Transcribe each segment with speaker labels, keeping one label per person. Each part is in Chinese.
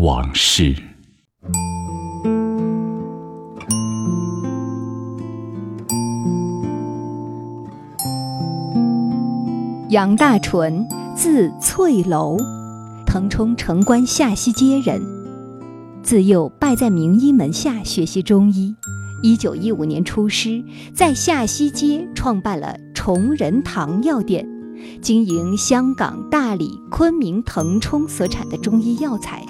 Speaker 1: 往事。
Speaker 2: 杨大纯，字翠楼，腾冲城关下西街人。自幼拜在名医门下学习中医。一九一五年出师，在下西街创办了崇仁堂药店，经营香港、大理、昆明、腾冲所产的中医药材。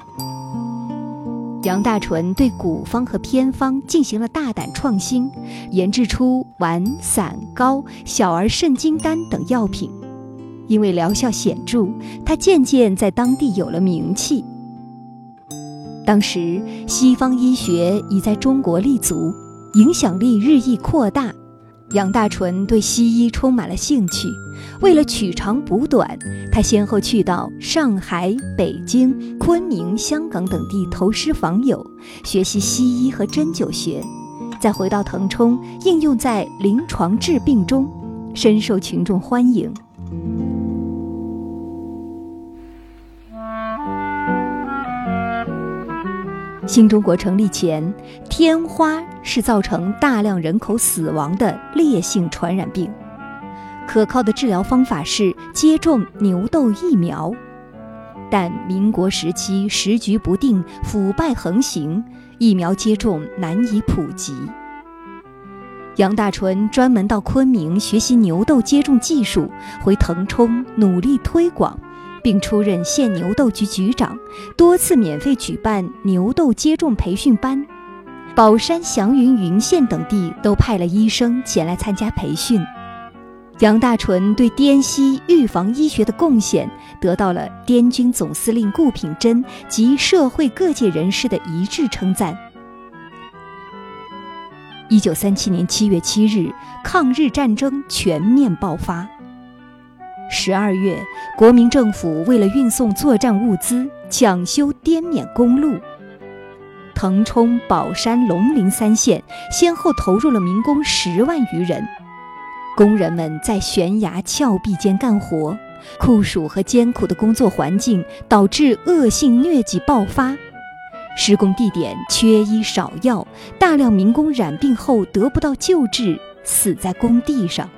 Speaker 2: 杨大纯对古方和偏方进行了大胆创新，研制出丸、散、膏、小儿肾精丹等药品。因为疗效显著，他渐渐在当地有了名气。当时西方医学已在中国立足，影响力日益扩大。杨大纯对西医充满了兴趣，为了取长补短，他先后去到上海、北京、昆明、香港等地投师访友，学习西医和针灸学，再回到腾冲应用在临床治病中，深受群众欢迎。新中国成立前，天花是造成大量人口死亡的烈性传染病。可靠的治疗方法是接种牛痘疫苗，但民国时期时局不定，腐败横行，疫苗接种难以普及。杨大纯专门到昆明学习牛痘接种技术，回腾冲努力推广。并出任县牛痘局局长，多次免费举办牛痘接种培训班。宝山、祥云、云县等地都派了医生前来参加培训。杨大纯对滇西预防医学的贡献得到了滇军总司令顾品珍及社会各界人士的一致称赞。一九三七年七月七日，抗日战争全面爆发。十二月，国民政府为了运送作战物资，抢修滇缅公路。腾冲、宝山、龙陵三县先后投入了民工十万余人。工人们在悬崖峭壁间干活，酷暑和艰苦的工作环境导致恶性疟疾爆发。施工地点缺医少药，大量民工染病后得不到救治，死在工地上。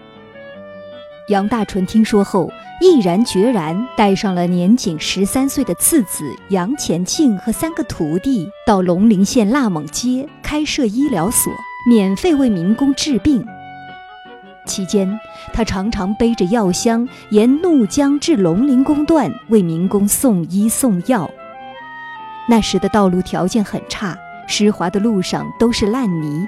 Speaker 2: 杨大纯听说后，毅然决然带上了年仅十三岁的次子杨前庆和三个徒弟，到龙陵县腊勐街开设医疗所，免费为民工治病。期间，他常常背着药箱，沿怒江至龙陵公段为民工送医送药。那时的道路条件很差，湿滑的路上都是烂泥，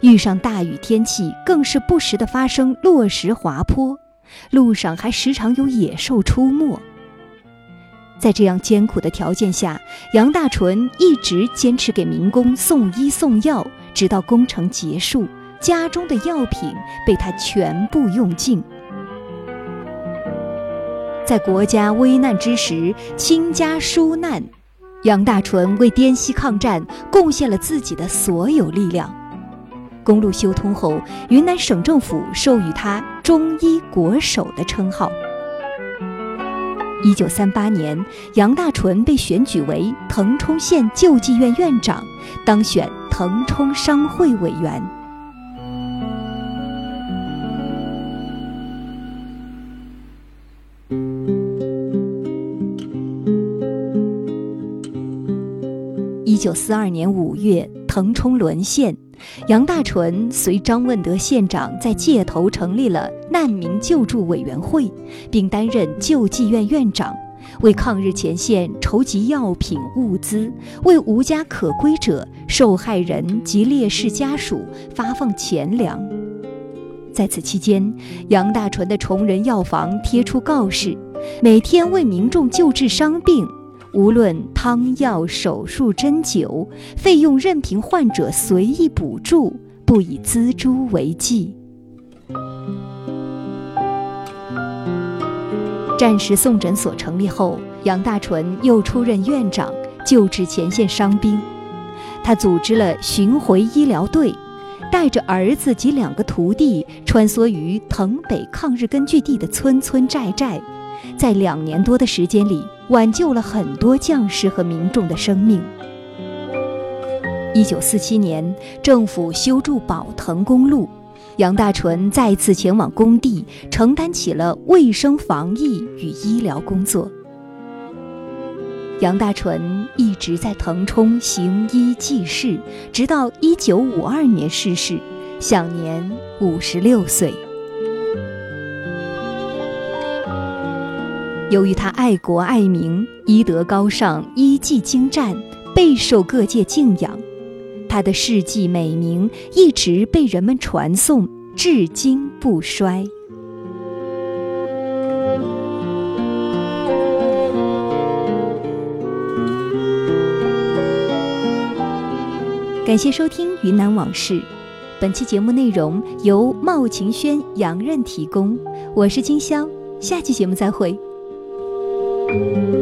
Speaker 2: 遇上大雨天气，更是不时的发生落石滑坡。路上还时常有野兽出没。在这样艰苦的条件下，杨大纯一直坚持给民工送医送药，直到工程结束，家中的药品被他全部用尽。在国家危难之时，倾家纾难，杨大纯为滇西抗战贡献了自己的所有力量。公路修通后，云南省政府授予他“中医国手”的称号。一九三八年，杨大纯被选举为腾冲县救济院院长，当选腾冲商会委员。一九四二年五月，腾冲沦陷。杨大纯随张问德县长在界头成立了难民救助委员会，并担任救济院院长，为抗日前线筹集药品物资，为无家可归者、受害人及烈士家属发放钱粮。在此期间，杨大纯的崇仁药房贴出告示，每天为民众救治伤病。无论汤药、手术、针灸，费用任凭患者随意补助，不以资助为计。战时送诊所成立后，杨大纯又出任院长，救治前线伤兵。他组织了巡回医疗队，带着儿子及两个徒弟，穿梭于藤北抗日根据地的村村寨寨。在两年多的时间里，挽救了很多将士和民众的生命。一九四七年，政府修筑宝腾公路，杨大纯再次前往工地，承担起了卫生防疫与医疗工作。杨大纯一直在腾冲行医济世，直到一九五二年逝世，享年五十六岁。由于他爱国爱民、医德高尚、医技精湛，备受各界敬仰，他的事迹美名一直被人们传颂，至今不衰。感谢收听《云南往事》，本期节目内容由茂晴轩、杨任提供，我是金香，下期节目再会。Thank you.